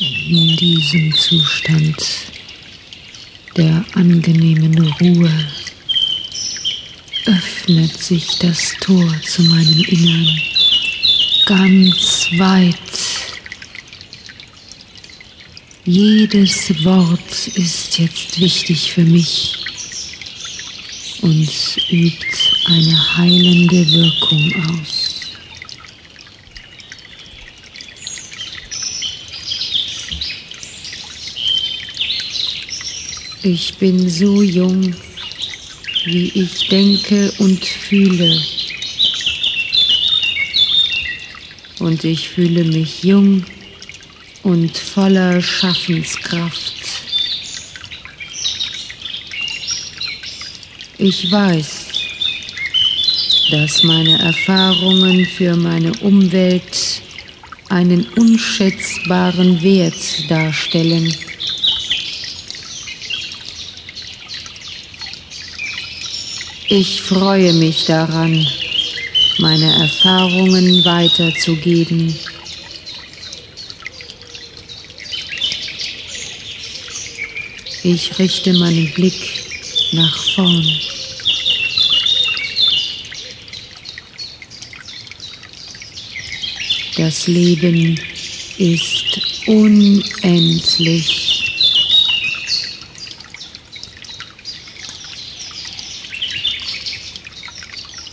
In diesem Zustand der angenehmen Ruhe öffnet sich das Tor zu meinem Innern ganz weit. Jedes Wort ist jetzt wichtig für mich und übt eine heilende Wirkung aus. Ich bin so jung, wie ich denke und fühle. Und ich fühle mich jung und voller Schaffenskraft. Ich weiß, dass meine Erfahrungen für meine Umwelt einen unschätzbaren Wert darstellen. Ich freue mich daran, meine Erfahrungen weiterzugeben. Ich richte meinen Blick nach vorn. Das Leben ist unendlich.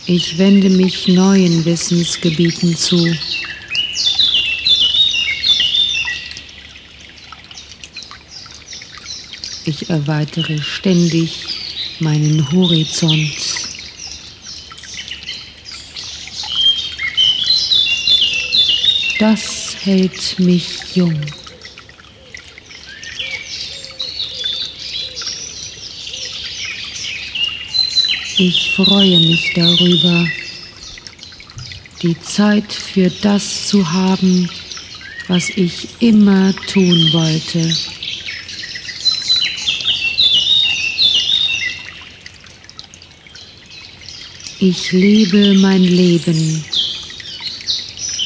Ich wende mich neuen Wissensgebieten zu. Ich erweitere ständig meinen Horizont. Das hält mich jung. Ich freue mich darüber, die Zeit für das zu haben, was ich immer tun wollte. Ich lebe mein Leben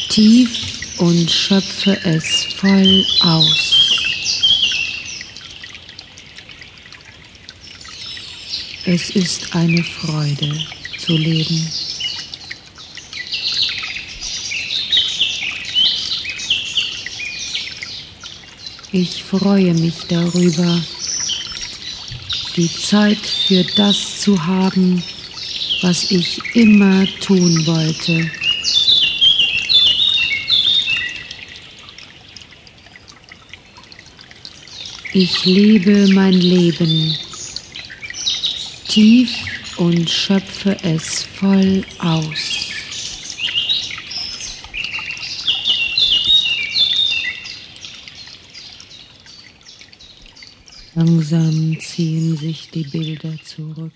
tief und schöpfe es voll aus. Es ist eine Freude zu leben. Ich freue mich darüber, die Zeit für das zu haben, was ich immer tun wollte. Ich lebe mein Leben tief und schöpfe es voll aus. Langsam ziehen sich die Bilder zurück.